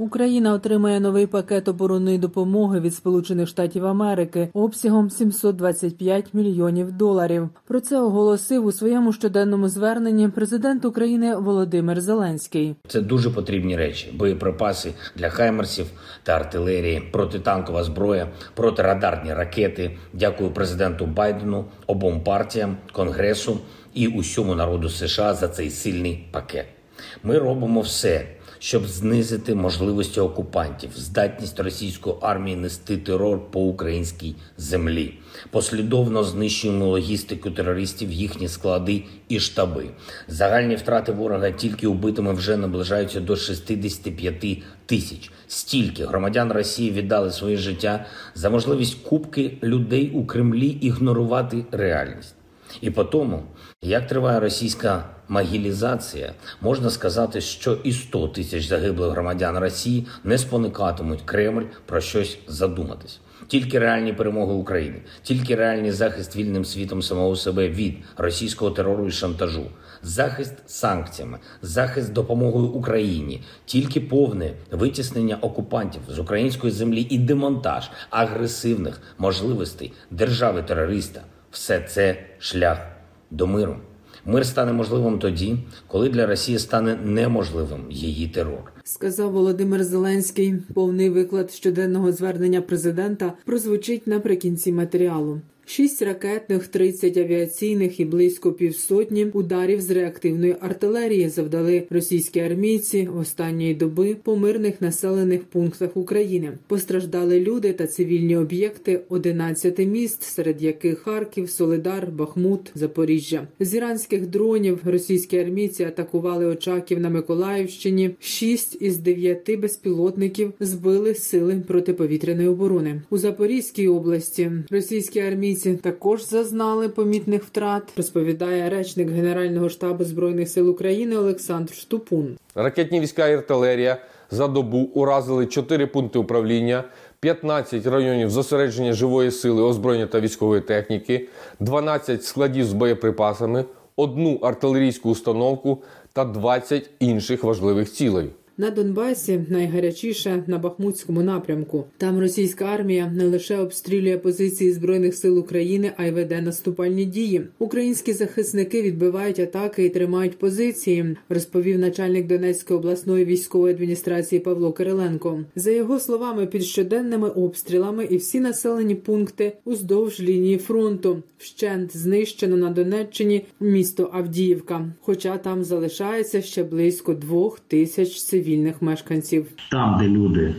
Україна отримає новий пакет оборонної допомоги від Сполучених Штатів Америки обсягом 725 мільйонів доларів. Про це оголосив у своєму щоденному зверненні президент України Володимир Зеленський. Це дуже потрібні речі: боєприпаси для хаймерсів та артилерії, протитанкова зброя, протирадарні ракети. Дякую президенту Байдену, обом партіям, конгресу і усьому народу США за цей сильний пакет. Ми робимо все, щоб знизити можливості окупантів, здатність російської армії нести терор по українській землі. Послідовно знищуємо логістику терористів, їхні склади і штаби. Загальні втрати ворога тільки убитими вже наближаються до 65 тисяч. Стільки громадян Росії віддали своє життя за можливість кубки людей у Кремлі ігнорувати реальність. І по тому, як триває російська магілізація, можна сказати, що і 100 тисяч загиблих громадян Росії не споникатимуть Кремль про щось задуматись. Тільки реальні перемоги України, тільки реальний захист вільним світом самого себе від російського терору і шантажу, захист санкціями, захист допомогою Україні, тільки повне витіснення окупантів з української землі і демонтаж агресивних можливостей держави терориста. Все це шлях до миру. Мир стане можливим тоді, коли для Росії стане неможливим її терор. Сказав Володимир Зеленський. Повний виклад щоденного звернення президента прозвучить наприкінці матеріалу. Шість ракетних, 30 авіаційних і близько півсотні ударів з реактивної артилерії завдали російські армійці останньої доби по мирних населених пунктах України. Постраждали люди та цивільні об'єкти 11 міст, серед яких Харків, Солидар, Бахмут, Запоріжжя. З іранських дронів російські армійці атакували Очаків на Миколаївщині. Шість із дев'яти безпілотників збили сили протиповітряної оборони у Запорізькій області. Російські армійці також зазнали помітних втрат. Розповідає речник Генерального штабу збройних сил України Олександр Штупун. Ракетні війська і артилерія за добу уразили 4 пункти управління, 15 районів зосередження живої сили, озброєння та військової техніки, 12 складів з боєприпасами, одну артилерійську установку та 20 інших важливих цілей. На Донбасі найгарячіше на Бахмутському напрямку. Там російська армія не лише обстрілює позиції збройних сил України, а й веде наступальні дії. Українські захисники відбивають атаки і тримають позиції, розповів начальник Донецької обласної військової адміністрації Павло Кириленко. За його словами, під щоденними обстрілами і всі населені пункти уздовж лінії фронту вщент знищено на Донеччині місто Авдіївка. Хоча там залишається ще близько двох тисяч цивільних цивільних мешканців. Там, де люди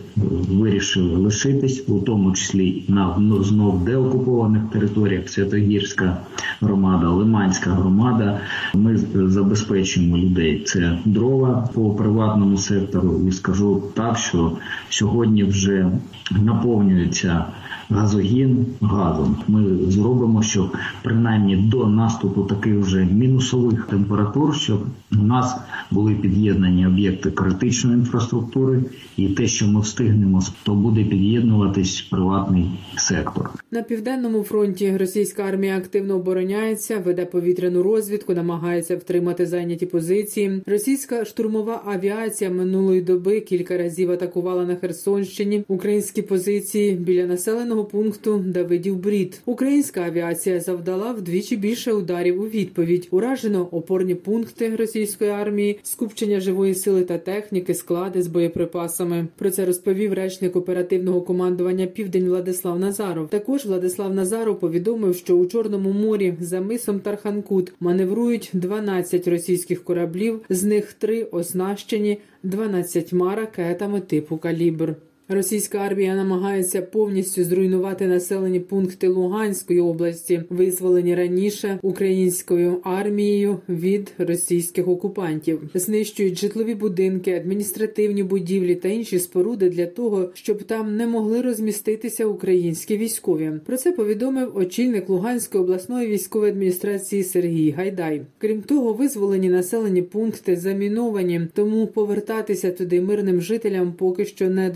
вирішили лишитись, у тому числі на знов деокупованих територіях, Святогірська громада, Лиманська громада. Ми забезпечуємо людей. Це дрова по приватному сектору. І скажу так, що сьогодні вже наповнюється. Газогін газом ми зробимо, щоб принаймні до наступу таких вже мінусових температур, щоб у нас були під'єднані об'єкти критичної інфраструктури, і те, що ми встигнемо, то буде під'єднуватись приватний сектор. На південному фронті російська армія активно обороняється, веде повітряну розвідку, намагається втримати зайняті позиції. Російська штурмова авіація минулої доби кілька разів атакувала на Херсонщині українські позиції біля населеного пункту Давидів Брід. Українська авіація завдала вдвічі більше ударів у відповідь. Уражено опорні пункти російської армії, скупчення живої сили та техніки, склади з боєприпасами. Про це розповів речник оперативного командування Південь Владислав Назаров. Також Владислав Назаров повідомив, що у Чорному морі за мисом Тарханкут маневрують 12 російських кораблів, з них три оснащені 12 ракетами типу калібр. Російська армія намагається повністю зруйнувати населені пункти Луганської області, визволені раніше українською армією від російських окупантів, знищують житлові будинки, адміністративні будівлі та інші споруди для того, щоб там не могли розміститися українські військові. Про це повідомив очільник Луганської обласної військової адміністрації Сергій Гайдай. Крім того, визволені населені пункти заміновані, тому повертатися туди мирним жителям поки що не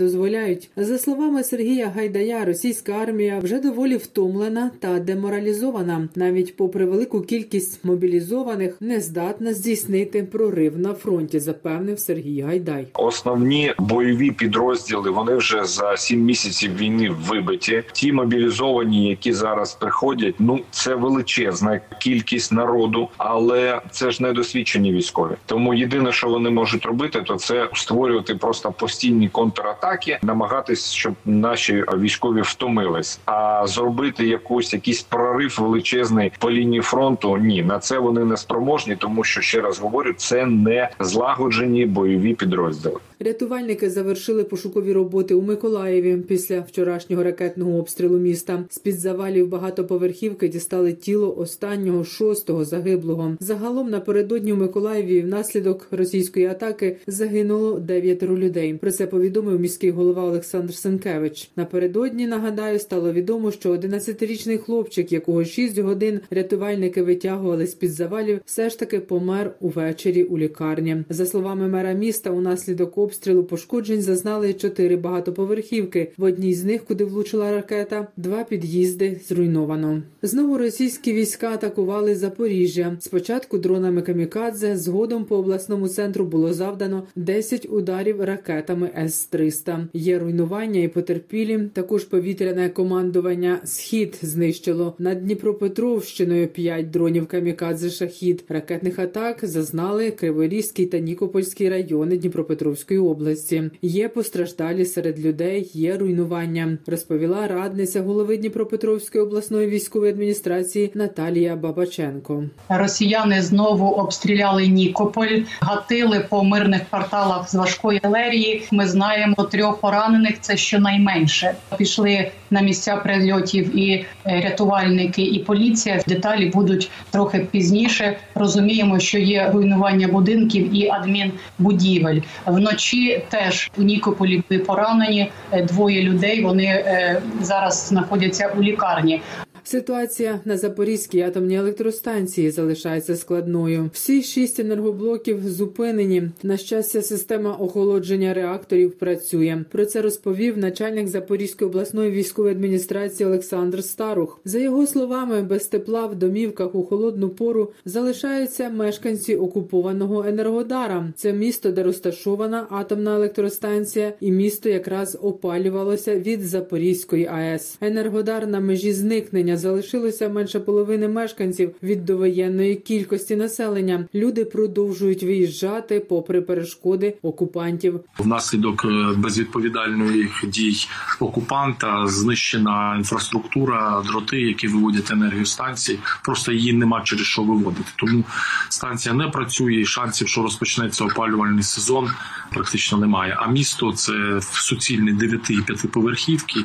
дозволяють. За словами Сергія Гайдая, російська армія вже доволі втомлена та деморалізована. Навіть попри велику кількість мобілізованих, не здатна здійснити прорив на фронті, запевнив Сергій Гайдай. Основні бойові підрозділи вони вже за сім місяців війни вибиті. Ті мобілізовані, які зараз приходять, ну це величезна кількість народу, але це ж недосвідчені військові. Тому єдине, що вони можуть робити, то це створювати просто постійні контратаки, намагатись, щоб наші військові втомились. А зробити якусь якийсь прорив величезний по лінії фронту ні, на це вони не спроможні, тому що ще раз говорю, це не злагоджені бойові підрозділи. Рятувальники завершили пошукові роботи у Миколаєві після вчорашнього ракетного обстрілу міста. З під завалів багатоповерхівки дістали тіло останнього шостого загиблого. Загалом напередодні у Миколаєві внаслідок російської атаки загинуло дев'ятеро людей. Про це повідомив міський голова Олександр Сенкевич. Напередодні нагадаю, стало відомо, що 11-річний хлопчик, якого 6 годин рятувальники витягували з під завалів, все ж таки помер увечері у лікарні. За словами мера міста, унаслідок обстрілу пошкоджень зазнали чотири багатоповерхівки. В одній з них, куди влучила ракета, два під'їзди зруйновано. Знову російські війська атакували Запоріжжя. Спочатку дронами камікадзе, згодом по обласному центру було завдано 10 ударів ракетами С-300. Є руйнування і потерпілі. Також повітряне командування Схід знищило над Дніпропетровщиною 5 дронів камікадзе Шахід. Ракетних атак зазнали Криворізький та Нікопольський райони Дніпропетровської області. Є постраждалі серед людей, є руйнування. Розповіла радниця голови Дніпропетровської обласної військової адміністрації Наталія Бабаченко. Росіяни знову обстріляли Нікополь, гатили по мирних кварталах з важкої галерії. Ми знаємо трьох поранених. Це щонайменше пішли на місця прильотів і е, рятувальники, і поліція. Деталі будуть трохи пізніше. Розуміємо, що є руйнування будинків і адмінбудівель. Вночі теж у Нікополі поранені е, двоє людей. Вони е, зараз знаходяться у лікарні. Ситуація на Запорізькій атомній електростанції залишається складною. Всі шість енергоблоків зупинені. На щастя, система охолодження реакторів працює. Про це розповів начальник Запорізької обласної військової адміністрації Олександр Старух. За його словами, без тепла в домівках у холодну пору залишаються мешканці окупованого енергодара. Це місто, де розташована атомна електростанція, і місто якраз опалювалося від Запорізької АЕС. Енергодар на межі зникнення залишилося менше половини мешканців від довоєнної кількості населення. Люди продовжують виїжджати попри перешкоди окупантів. Внаслідок е, безвідповідальних дій окупанта знищена інфраструктура, дроти, які виводять енергію станції. Просто її нема через що виводити. Тому станція не працює. і Шансів, що розпочнеться опалювальний сезон, практично немає. А місто це суцільні 9 і 5 поверхівки.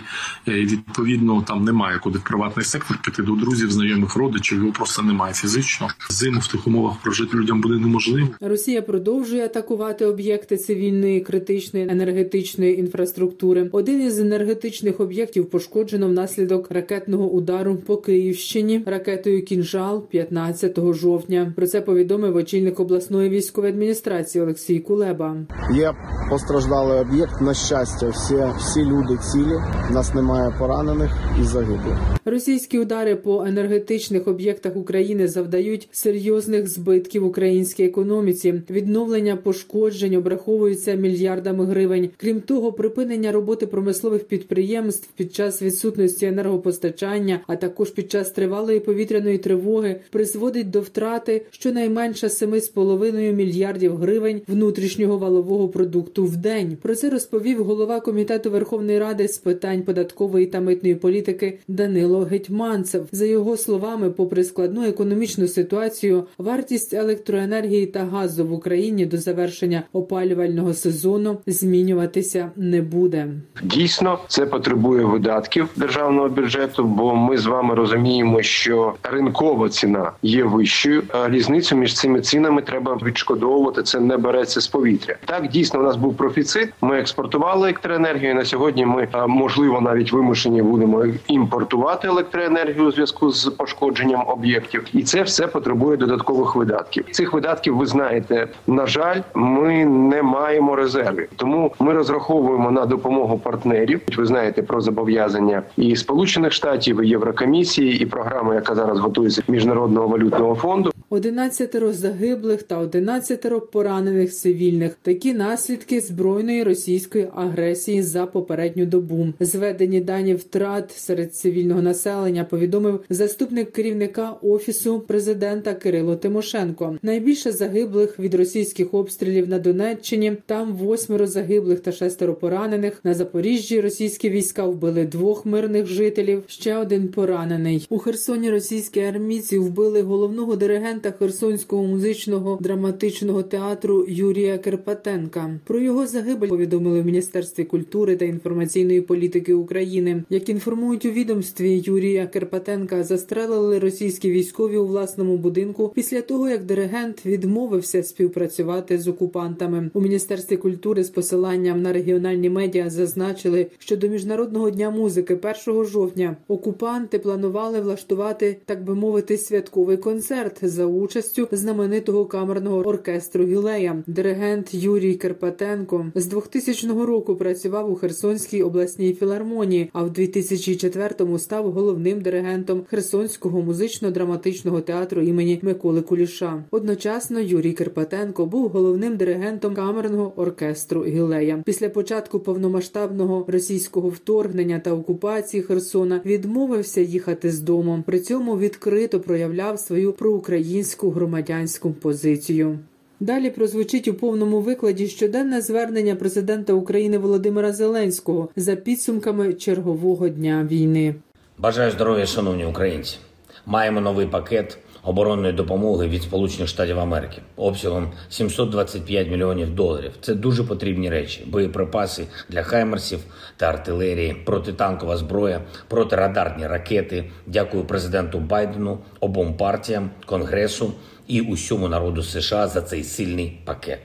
Відповідно, там немає куди в приватний сектор піти до друзів, знайомих родичів. Його просто немає фізично. Зиму в тих умовах прожити людям буде неможливо. Росія продовжує атакувати об'єкти цивільної критичної енергетичної інфраструктури. Один із енергетичних об'єктів пошкоджено внаслідок ракетного удару по Київщині ракетою Кінжал 15 жовтня. Про це повідомив очільник обласної військової адміністрації Олексій Кулеба. Є постраждалий об'єкт. На щастя, всі, всі люди цілі. У нас немає поранених і загиблих. Російські удари по енергетичних об'єктах України завдають серйозних збитків українській економіці. Відновлення пошкоджень обраховуються мільярдами гривень. Крім того, припинення роботи промислових підприємств під час відсутності енергопостачання, а також під час тривалої повітряної тривоги, призводить до втрати щонайменше 7,5 мільярдів гривень внутрішнього валового продукту в день. Про це розповів голова комітету Верховної Ради з питань податкової та митної політики Данило Гетьман. Гетманцев. За його словами, попри складну економічну ситуацію, вартість електроенергії та газу в Україні до завершення опалювального сезону змінюватися не буде. Дійсно, це потребує видатків державного бюджету, бо ми з вами розуміємо, що ринкова ціна є вищою. А різницю між цими цінами треба відшкодовувати. Це не береться з повітря. Так дійсно у нас був профіцит. Ми експортували електроенергію. На сьогодні ми можливо навіть вимушені будемо імпортувати електроенергію у зв'язку з пошкодженням об'єктів, і це все потребує додаткових видатків. Цих видатків ви знаєте. На жаль, ми не маємо резервів, тому ми розраховуємо на допомогу партнерів. Ви знаєте про зобов'язання і Сполучених Штатів, і Єврокомісії, і програми, яка зараз готується міжнародного валютного фонду. 11 загиблих та 11 поранених цивільних. Такі наслідки збройної російської агресії за попередню добу. Зведені дані втрат серед цивільного населення повідомив заступник керівника офісу президента Кирило Тимошенко. Найбільше загиблих від російських обстрілів на Донеччині. Там восьмеро загиблих та шестеро поранених. На Запоріжжі російські війська вбили двох мирних жителів. Ще один поранений у Херсоні. Російські армійці вбили головного диригента Херсонського музичного драматичного театру Юрія Керпатенка. Про його загибель повідомили в Міністерстві культури та інформаційної політики України. Як інформують у відомстві Юрія Керпатенка, застрелили російські військові у власному будинку після того, як диригент відмовився співпрацювати з окупантами. У міністерстві культури з посиланням на регіональні медіа зазначили, що до міжнародного дня музики 1 жовтня окупанти планували влаштувати, так би мовити, святковий концерт за участю знаменитого камерного оркестру Гілея. Диригент Юрій Керпатенко з 2000 року працював у Херсонській обласній філармонії, а в 2004-му став головним диригентом Херсонського музично-драматичного театру імені Миколи Куліша. Одночасно Юрій Керпатенко був головним диригентом камерного оркестру Гілея. Після початку повномасштабного російського вторгнення та окупації Херсона відмовився їхати з дому. При цьому відкрито проявляв свою проукраїнську громадянську позицію. Далі прозвучить у повному викладі щоденне звернення президента України Володимира Зеленського за підсумками чергового дня війни. Бажаю здоров'я, шановні українці. Маємо новий пакет оборонної допомоги від Сполучених Штатів Америки обсягом 725 мільйонів доларів. Це дуже потрібні речі: боєприпаси для хаймерсів та артилерії, протитанкова зброя, протирадарні ракети. Дякую президенту Байдену, обом партіям, конгресу і усьому народу США за цей сильний пакет.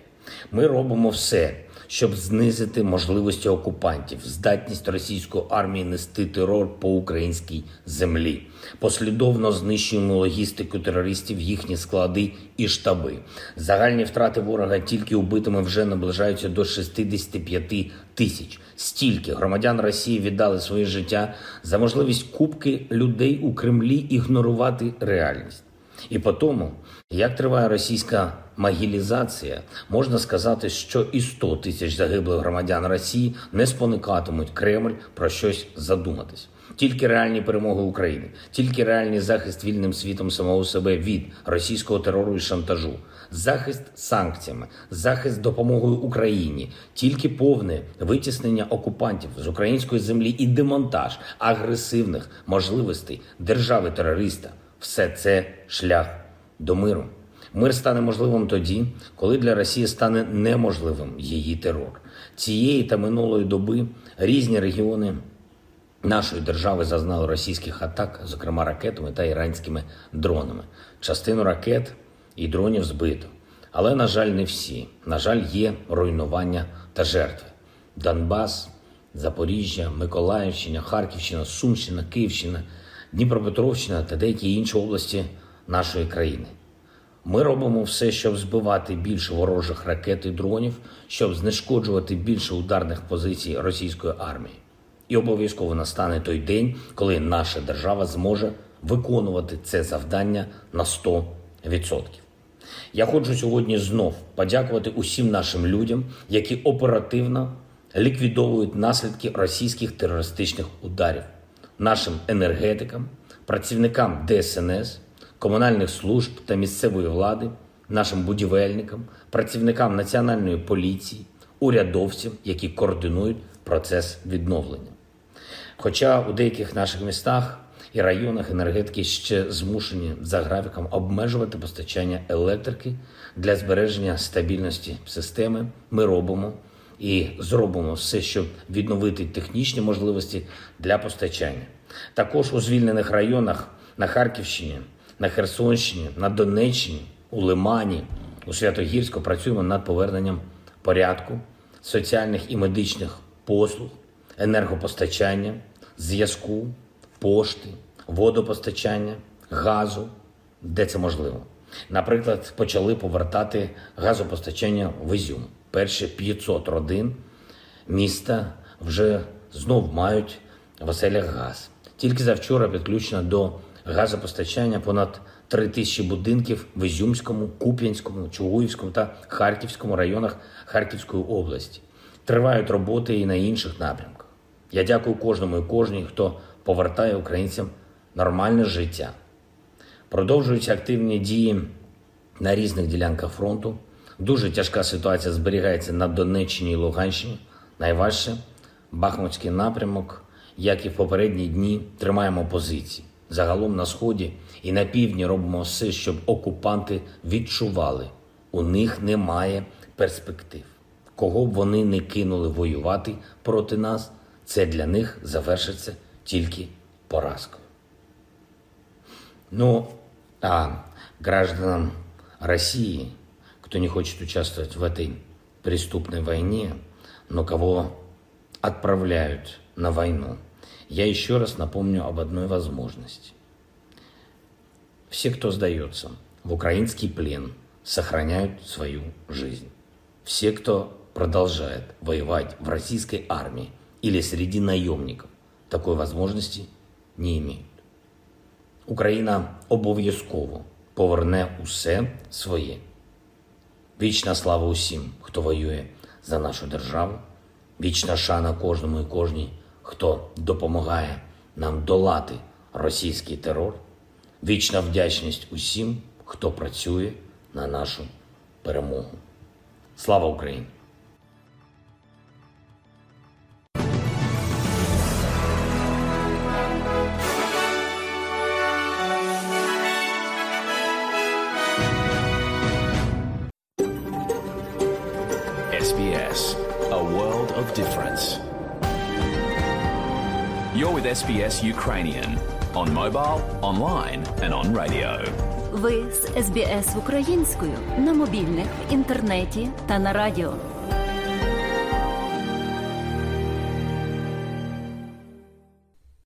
Ми робимо все, щоб знизити можливості окупантів, здатність російської армії нести терор по українській землі. Послідовно знищуємо логістику терористів, їхні склади і штаби. Загальні втрати ворога тільки убитими вже наближаються до 65 тисяч. Стільки громадян Росії віддали своє життя за можливість кубки людей у Кремлі ігнорувати реальність. І по тому, як триває російська магілізація, можна сказати, що і 100 тисяч загиблих громадян Росії не споникатимуть Кремль про щось задуматись. Тільки реальні перемоги України, тільки реальний захист вільним світом самого себе від російського терору і шантажу, захист санкціями, захист допомогою Україні, тільки повне витіснення окупантів з української землі і демонтаж агресивних можливостей держави терориста. Все це шлях до миру. Мир стане можливим тоді, коли для Росії стане неможливим її терор. Цієї та минулої доби різні регіони нашої держави зазнали російських атак, зокрема ракетами та іранськими дронами. Частину ракет і дронів збито. Але, на жаль, не всі. На жаль, є руйнування та жертви. Донбас, Запоріжжя, Миколаївщина, Харківщина, Сумщина, Київщина, Дніпропетровщина та деякі інші області нашої країни. Ми робимо все, щоб збивати більше ворожих ракет і дронів, щоб знешкоджувати більше ударних позицій російської армії. І обов'язково настане той день, коли наша держава зможе виконувати це завдання на 100%. Я хочу сьогодні знов подякувати усім нашим людям, які оперативно ліквідовують наслідки російських терористичних ударів, нашим енергетикам, працівникам ДСНС, комунальних служб та місцевої влади, нашим будівельникам, працівникам національної поліції, урядовцям, які координують процес відновлення. Хоча у деяких наших містах і районах енергетики ще змушені за графіком обмежувати постачання електрики для збереження стабільності системи. Ми робимо і зробимо все, щоб відновити технічні можливості для постачання. Також у звільнених районах на Харківщині, на Херсонщині, на Донеччині, у Лимані, у Святогірську працюємо над поверненням порядку, соціальних і медичних послуг, енергопостачання, зв'язку, пошти, водопостачання, газу, де це можливо. Наприклад, почали повертати газопостачання в Ізюм. Перші 500 родин міста вже знов мають в оселях газ. Тільки завчора підключено до газопостачання понад 3 тисячі будинків в Ізюмському, Куп'янському, Чугуївському та Харківському районах Харківської області. Тривають роботи і на інших напрямках. Я дякую кожному і кожній, хто повертає українцям нормальне життя. Продовжуються активні дії на різних ділянках фронту. Дуже тяжка ситуація зберігається на Донеччині і Луганщині. Найважче Бахмутський напрямок, як і в попередні дні, тримаємо позиції. Загалом на сході і на півдні робимо все, щоб окупанти відчували, у них немає перспектив. Кого б вони не кинули воювати проти нас, це для них завершиться тільки поразкою. Ну, а гражданам России, кто не хочет участвовать в этой преступной войне, но кого отправляют на войну, я еще раз напомню об одной возможности. Все, кто сдается в украинский плен, сохраняют свою жизнь. Все, кто продолжает воевать в российской армии или среди наемников, такой возможности не имеют. Україна обов'язково поверне усе своє. Вічна слава усім, хто воює за нашу державу, вічна шана кожному і кожній, Хто допомагає нам долати російський терор, вічна вдячність усім, хто працює на нашу перемогу. Слава Україні! With SBS Ukrainian on mobile, online, and on radio. Ви з СБС українською на мобільних, інтернеті та на радіо.